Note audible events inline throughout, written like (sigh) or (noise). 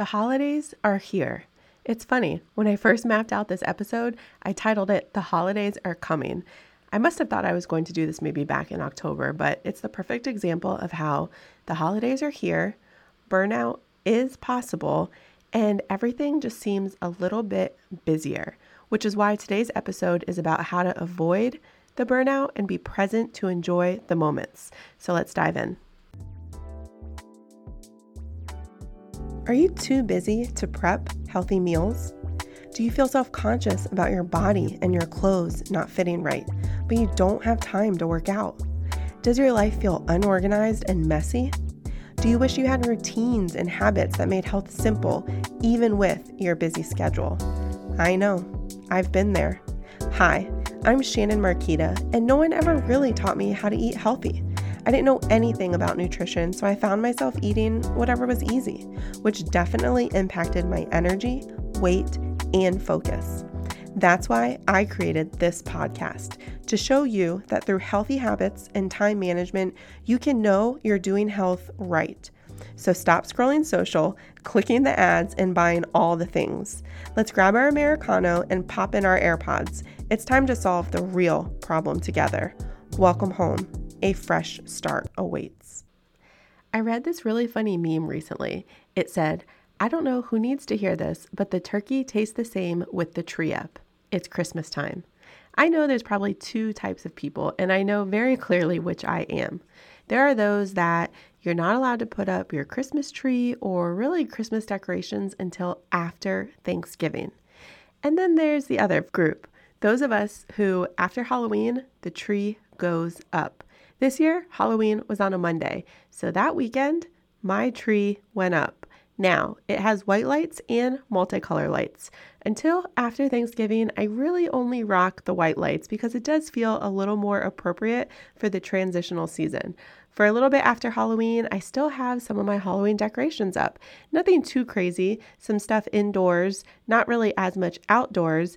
The holidays are here. It's funny, when I first mapped out this episode, I titled it The Holidays Are Coming. I must have thought I was going to do this maybe back in October, but it's the perfect example of how the holidays are here, burnout is possible, and everything just seems a little bit busier, which is why today's episode is about how to avoid the burnout and be present to enjoy the moments. So let's dive in. Are you too busy to prep healthy meals? Do you feel self conscious about your body and your clothes not fitting right, but you don't have time to work out? Does your life feel unorganized and messy? Do you wish you had routines and habits that made health simple, even with your busy schedule? I know, I've been there. Hi, I'm Shannon Marqueta, and no one ever really taught me how to eat healthy. I didn't know anything about nutrition, so I found myself eating whatever was easy, which definitely impacted my energy, weight, and focus. That's why I created this podcast to show you that through healthy habits and time management, you can know you're doing health right. So stop scrolling social, clicking the ads, and buying all the things. Let's grab our Americano and pop in our AirPods. It's time to solve the real problem together. Welcome home a fresh start awaits. I read this really funny meme recently. It said, I don't know who needs to hear this, but the turkey tastes the same with the tree up. It's Christmas time. I know there's probably two types of people, and I know very clearly which I am. There are those that you're not allowed to put up your Christmas tree or really Christmas decorations until after Thanksgiving. And then there's the other group, those of us who, after Halloween, the tree goes up. This year, Halloween was on a Monday, so that weekend, my tree went up. Now, it has white lights and multicolor lights. Until after Thanksgiving, I really only rock the white lights because it does feel a little more appropriate for the transitional season. For a little bit after Halloween, I still have some of my Halloween decorations up. Nothing too crazy, some stuff indoors, not really as much outdoors,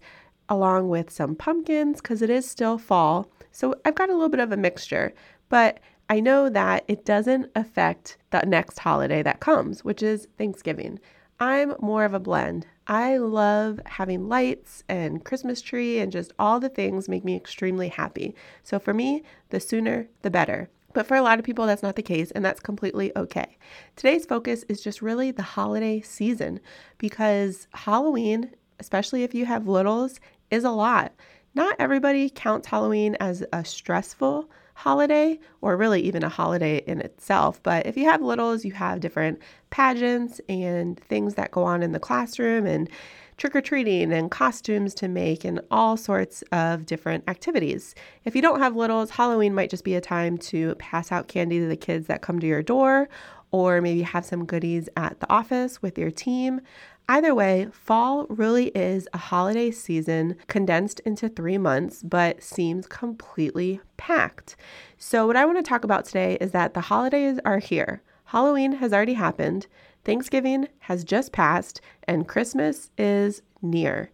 along with some pumpkins because it is still fall. So I've got a little bit of a mixture. But I know that it doesn't affect the next holiday that comes, which is Thanksgiving. I'm more of a blend. I love having lights and Christmas tree and just all the things make me extremely happy. So for me, the sooner the better. But for a lot of people, that's not the case, and that's completely okay. Today's focus is just really the holiday season because Halloween, especially if you have littles, is a lot. Not everybody counts Halloween as a stressful holiday or really even a holiday in itself. But if you have littles, you have different pageants and things that go on in the classroom and trick or treating and costumes to make and all sorts of different activities. If you don't have littles, Halloween might just be a time to pass out candy to the kids that come to your door or maybe have some goodies at the office with your team. Either way, fall really is a holiday season condensed into three months, but seems completely packed. So, what I want to talk about today is that the holidays are here. Halloween has already happened, Thanksgiving has just passed, and Christmas is near.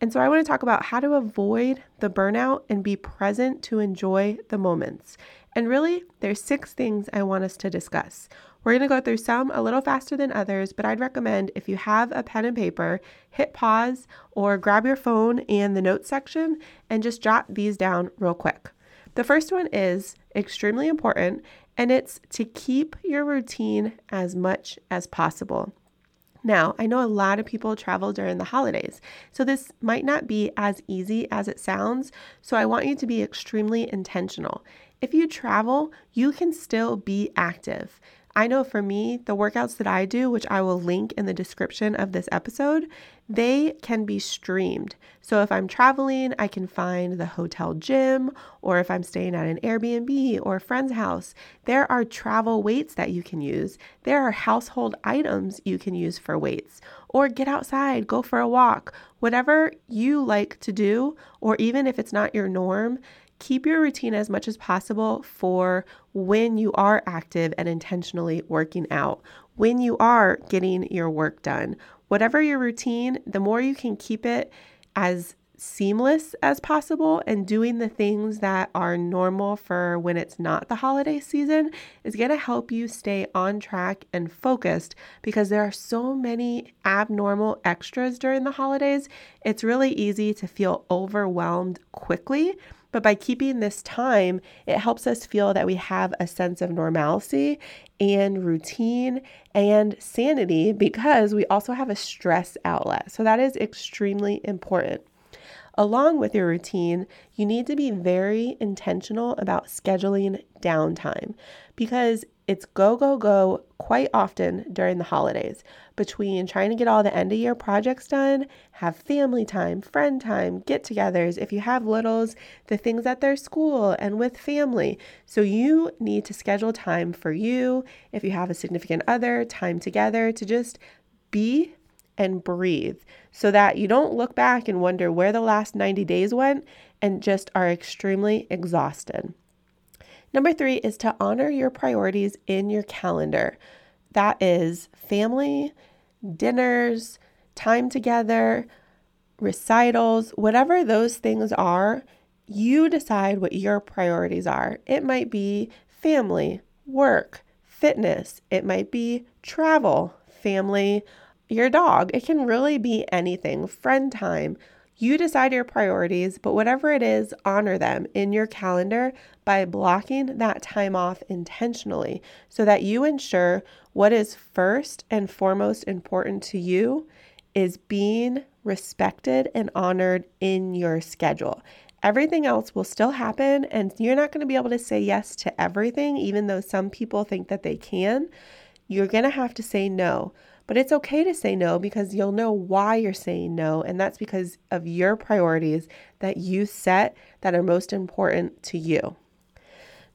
And so, I want to talk about how to avoid the burnout and be present to enjoy the moments. And really, there's six things I want us to discuss. We're going to go through some a little faster than others, but I'd recommend if you have a pen and paper, hit pause or grab your phone and the notes section and just jot these down real quick. The first one is extremely important, and it's to keep your routine as much as possible. Now, I know a lot of people travel during the holidays, so this might not be as easy as it sounds, so I want you to be extremely intentional. If you travel, you can still be active. I know for me, the workouts that I do, which I will link in the description of this episode, they can be streamed. So if I'm traveling, I can find the hotel gym, or if I'm staying at an Airbnb or a friend's house, there are travel weights that you can use. There are household items you can use for weights, or get outside, go for a walk, whatever you like to do, or even if it's not your norm keep your routine as much as possible for when you are active and intentionally working out, when you are getting your work done. Whatever your routine, the more you can keep it as seamless as possible and doing the things that are normal for when it's not the holiday season is going to help you stay on track and focused because there are so many abnormal extras during the holidays. It's really easy to feel overwhelmed quickly. But by keeping this time, it helps us feel that we have a sense of normalcy and routine and sanity because we also have a stress outlet. So that is extremely important. Along with your routine, you need to be very intentional about scheduling downtime because it's go, go, go quite often during the holidays. Between trying to get all the end of year projects done, have family time, friend time, get togethers, if you have littles, the things at their school and with family. So you need to schedule time for you, if you have a significant other, time together to just be and breathe so that you don't look back and wonder where the last 90 days went and just are extremely exhausted. Number three is to honor your priorities in your calendar. That is family, dinners, time together, recitals, whatever those things are, you decide what your priorities are. It might be family, work, fitness, it might be travel, family, your dog. It can really be anything, friend time. You decide your priorities, but whatever it is, honor them in your calendar by blocking that time off intentionally so that you ensure what is first and foremost important to you is being respected and honored in your schedule. Everything else will still happen, and you're not going to be able to say yes to everything, even though some people think that they can. You're going to have to say no. But it's okay to say no because you'll know why you're saying no. And that's because of your priorities that you set that are most important to you.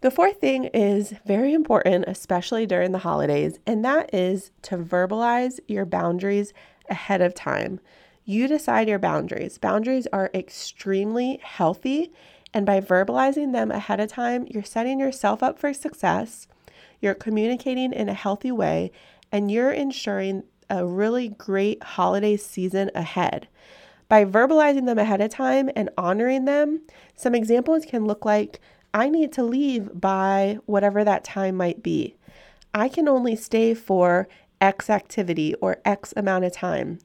The fourth thing is very important, especially during the holidays, and that is to verbalize your boundaries ahead of time. You decide your boundaries. Boundaries are extremely healthy, and by verbalizing them ahead of time, you're setting yourself up for success, you're communicating in a healthy way, and you're ensuring a really great holiday season ahead. By verbalizing them ahead of time and honoring them, some examples can look like I need to leave by whatever that time might be. I can only stay for X activity or X amount of time.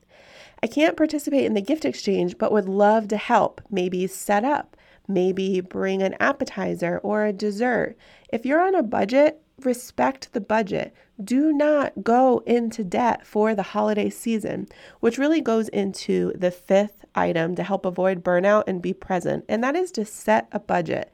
I can't participate in the gift exchange, but would love to help, maybe set up, maybe bring an appetizer or a dessert. If you're on a budget, respect the budget. Do not go into debt for the holiday season, which really goes into the fifth item to help avoid burnout and be present, and that is to set a budget.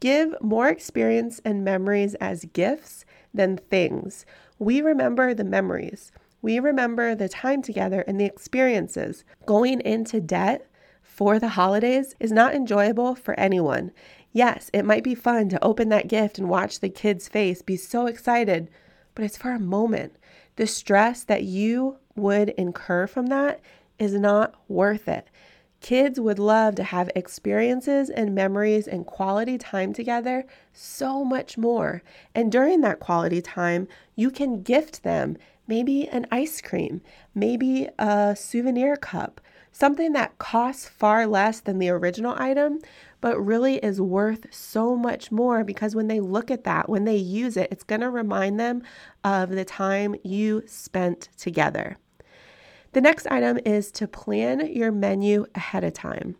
Give more experience and memories as gifts than things. We remember the memories. We remember the time together and the experiences. Going into debt for the holidays is not enjoyable for anyone. Yes, it might be fun to open that gift and watch the kid's face be so excited, but it's for a moment. The stress that you would incur from that is not worth it. Kids would love to have experiences and memories and quality time together so much more. And during that quality time, you can gift them maybe an ice cream, maybe a souvenir cup, something that costs far less than the original item, but really is worth so much more because when they look at that, when they use it, it's going to remind them of the time you spent together. The next item is to plan your menu ahead of time.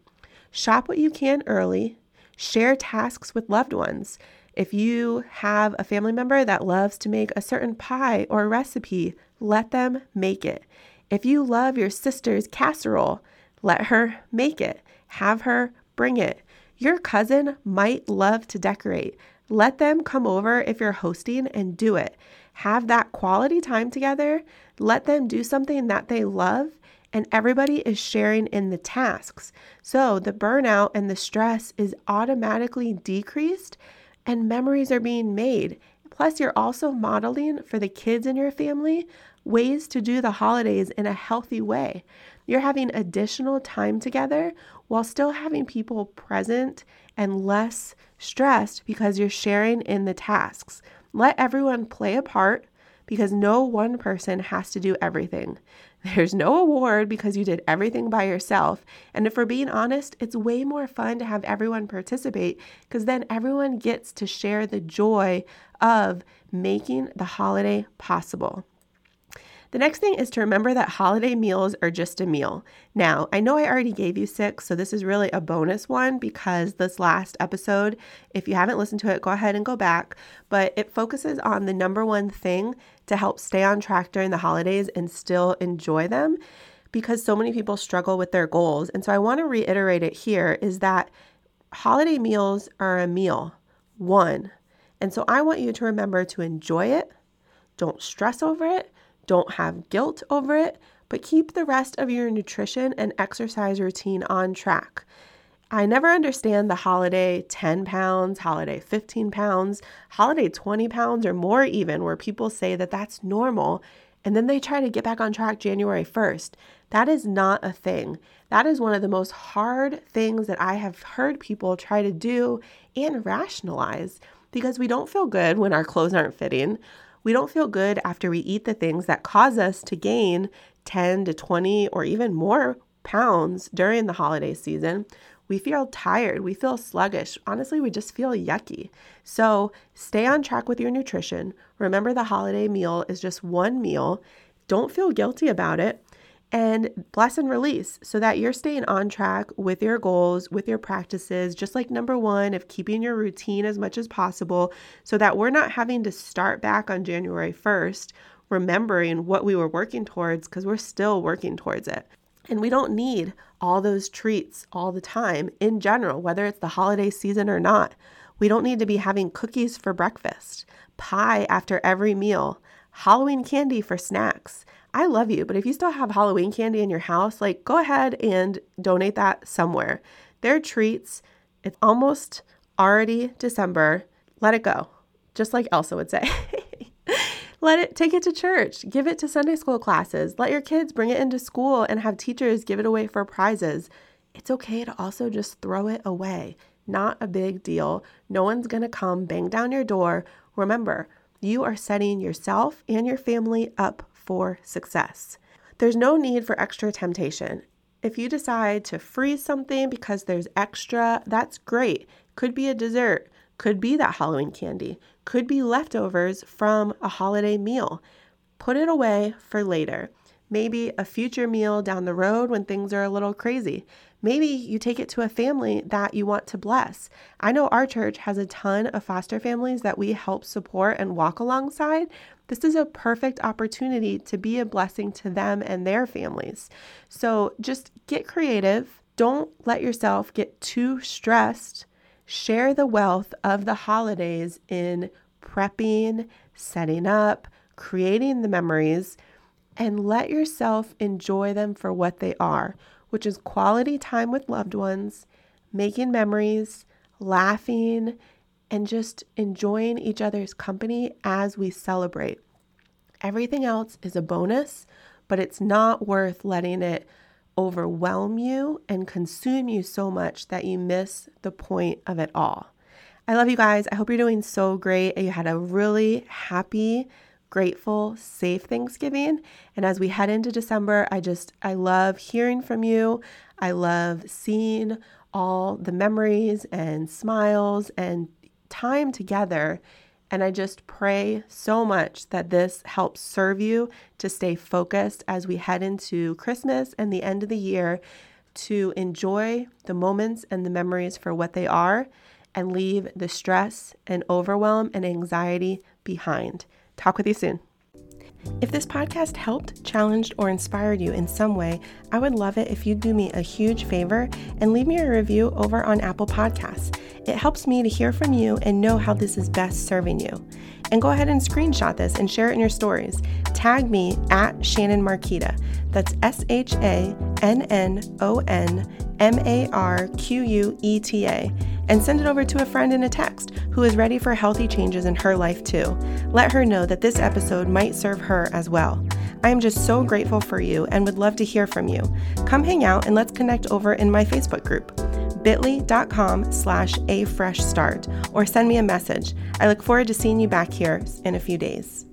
Shop what you can early, share tasks with loved ones. If you have a family member that loves to make a certain pie or recipe, let them make it. If you love your sister's casserole, let her make it. Have her bring it. Your cousin might love to decorate. Let them come over if you're hosting and do it. Have that quality time together. Let them do something that they love, and everybody is sharing in the tasks. So the burnout and the stress is automatically decreased, and memories are being made. Plus, you're also modeling for the kids in your family ways to do the holidays in a healthy way. You're having additional time together while still having people present and less stressed because you're sharing in the tasks. Let everyone play a part, because no one person has to do everything. (laughs) There's no award because you did everything by yourself. And if we're being honest, it's way more fun to have everyone participate because then everyone gets to share the joy of making the holiday possible. The next thing is to remember that holiday meals are just a meal. Now, I know I already gave you six, so this is really a bonus one because this last episode, if you haven't listened to it, go ahead and go back. But it focuses on the number one thing to help stay on track during the holidays and still enjoy them because so many people struggle with their goals. And so I want to reiterate it here is that holiday meals are a meal, one. And so I want you to remember to enjoy it, don't stress over it don't have guilt over it, but keep the rest of your nutrition and exercise routine on track. I never understand the holiday 10 pounds, holiday 15 pounds, holiday 20 pounds, or more, even, where people say that that's normal and then they try to get back on track January 1st. That is not a thing. That is one of the most hard things that I have heard people try to do and rationalize because we don't feel good when our clothes aren't fitting. We don't feel good after we eat the things that cause us to gain 10 to 20 or even more pounds during the holiday season. We feel tired, we feel sluggish. Honestly, we just feel yucky. So, stay on track with your nutrition. Remember, the holiday meal is just one meal. Don't feel guilty about it and bless and release so that you're staying on track with your goals, with your practices, just like number one, of keeping your routine as much as possible so that we're not having to start back on January 1st, remembering what we were working towards because we're still working towards it. And we don't need all those treats all the time in general, whether it's the holiday season or not. We don't need to be having cookies for breakfast, pie after every meal, Halloween candy for snacks. I love you, but if you still have Halloween candy in your house, like go ahead and donate that somewhere. They're treats. It's almost already December. Let it go. Just like Elsa would say. (laughs) Let it take it to church. Give it to Sunday school classes. Let your kids bring it into school and have teachers give it away for prizes. It's okay to also just throw it away. Not a big deal. No one's to come bang down your door. Remember, you are setting yourself and your family up for success. There's no need for extra temptation. If you decide to freeze something because there's extra, that's great. Could be a dessert, could be that Halloween candy, could be leftovers from a holiday meal. Put it away for later. Maybe a future meal down the road when things are a little crazy. Maybe you take it to a family that you want to bless. I know our church has a ton of foster families that we help support and walk alongside. This is a perfect opportunity to be a blessing to them and their families. So just get creative. Don't let yourself get too stressed. Share the wealth of the holidays in prepping, setting up, creating the memories, and let yourself enjoy them for what they are which is quality time with loved ones, making memories, laughing, and just enjoying each other's company as we celebrate. Everything else is a bonus, but it's not worth letting it overwhelm you and consume you so much that you miss the point of it all. I love you guys. I hope you're doing so great. You had a really happy grateful, safe Thanksgiving. And as we head into December, I just, I love hearing from you. I love seeing all the memories and smiles and time together. And I just pray so much that this helps serve you to stay focused as we head into Christmas and the end of the year to enjoy the moments and the memories for what they are and leave the stress and overwhelm and anxiety behind. Talk with you soon. If this podcast helped, challenged, or inspired you in some way, I would love it if you'd do me a huge favor and leave me a review over on Apple Podcasts. It helps me to hear from you and know how this is best serving you. And go ahead and screenshot this and share it in your stories. Tag me at Shannon Marqueta. That's S H A N N O N M A R Q U E T A and send it over to a friend in a text who is ready for healthy changes in her life too. Let her know that this episode might serve her as well. I am just so grateful for you and would love to hear from you. Come hang out and let's connect over in my Facebook group bit.ly.com slash a fresh start or send me a message. I look forward to seeing you back here in a few days.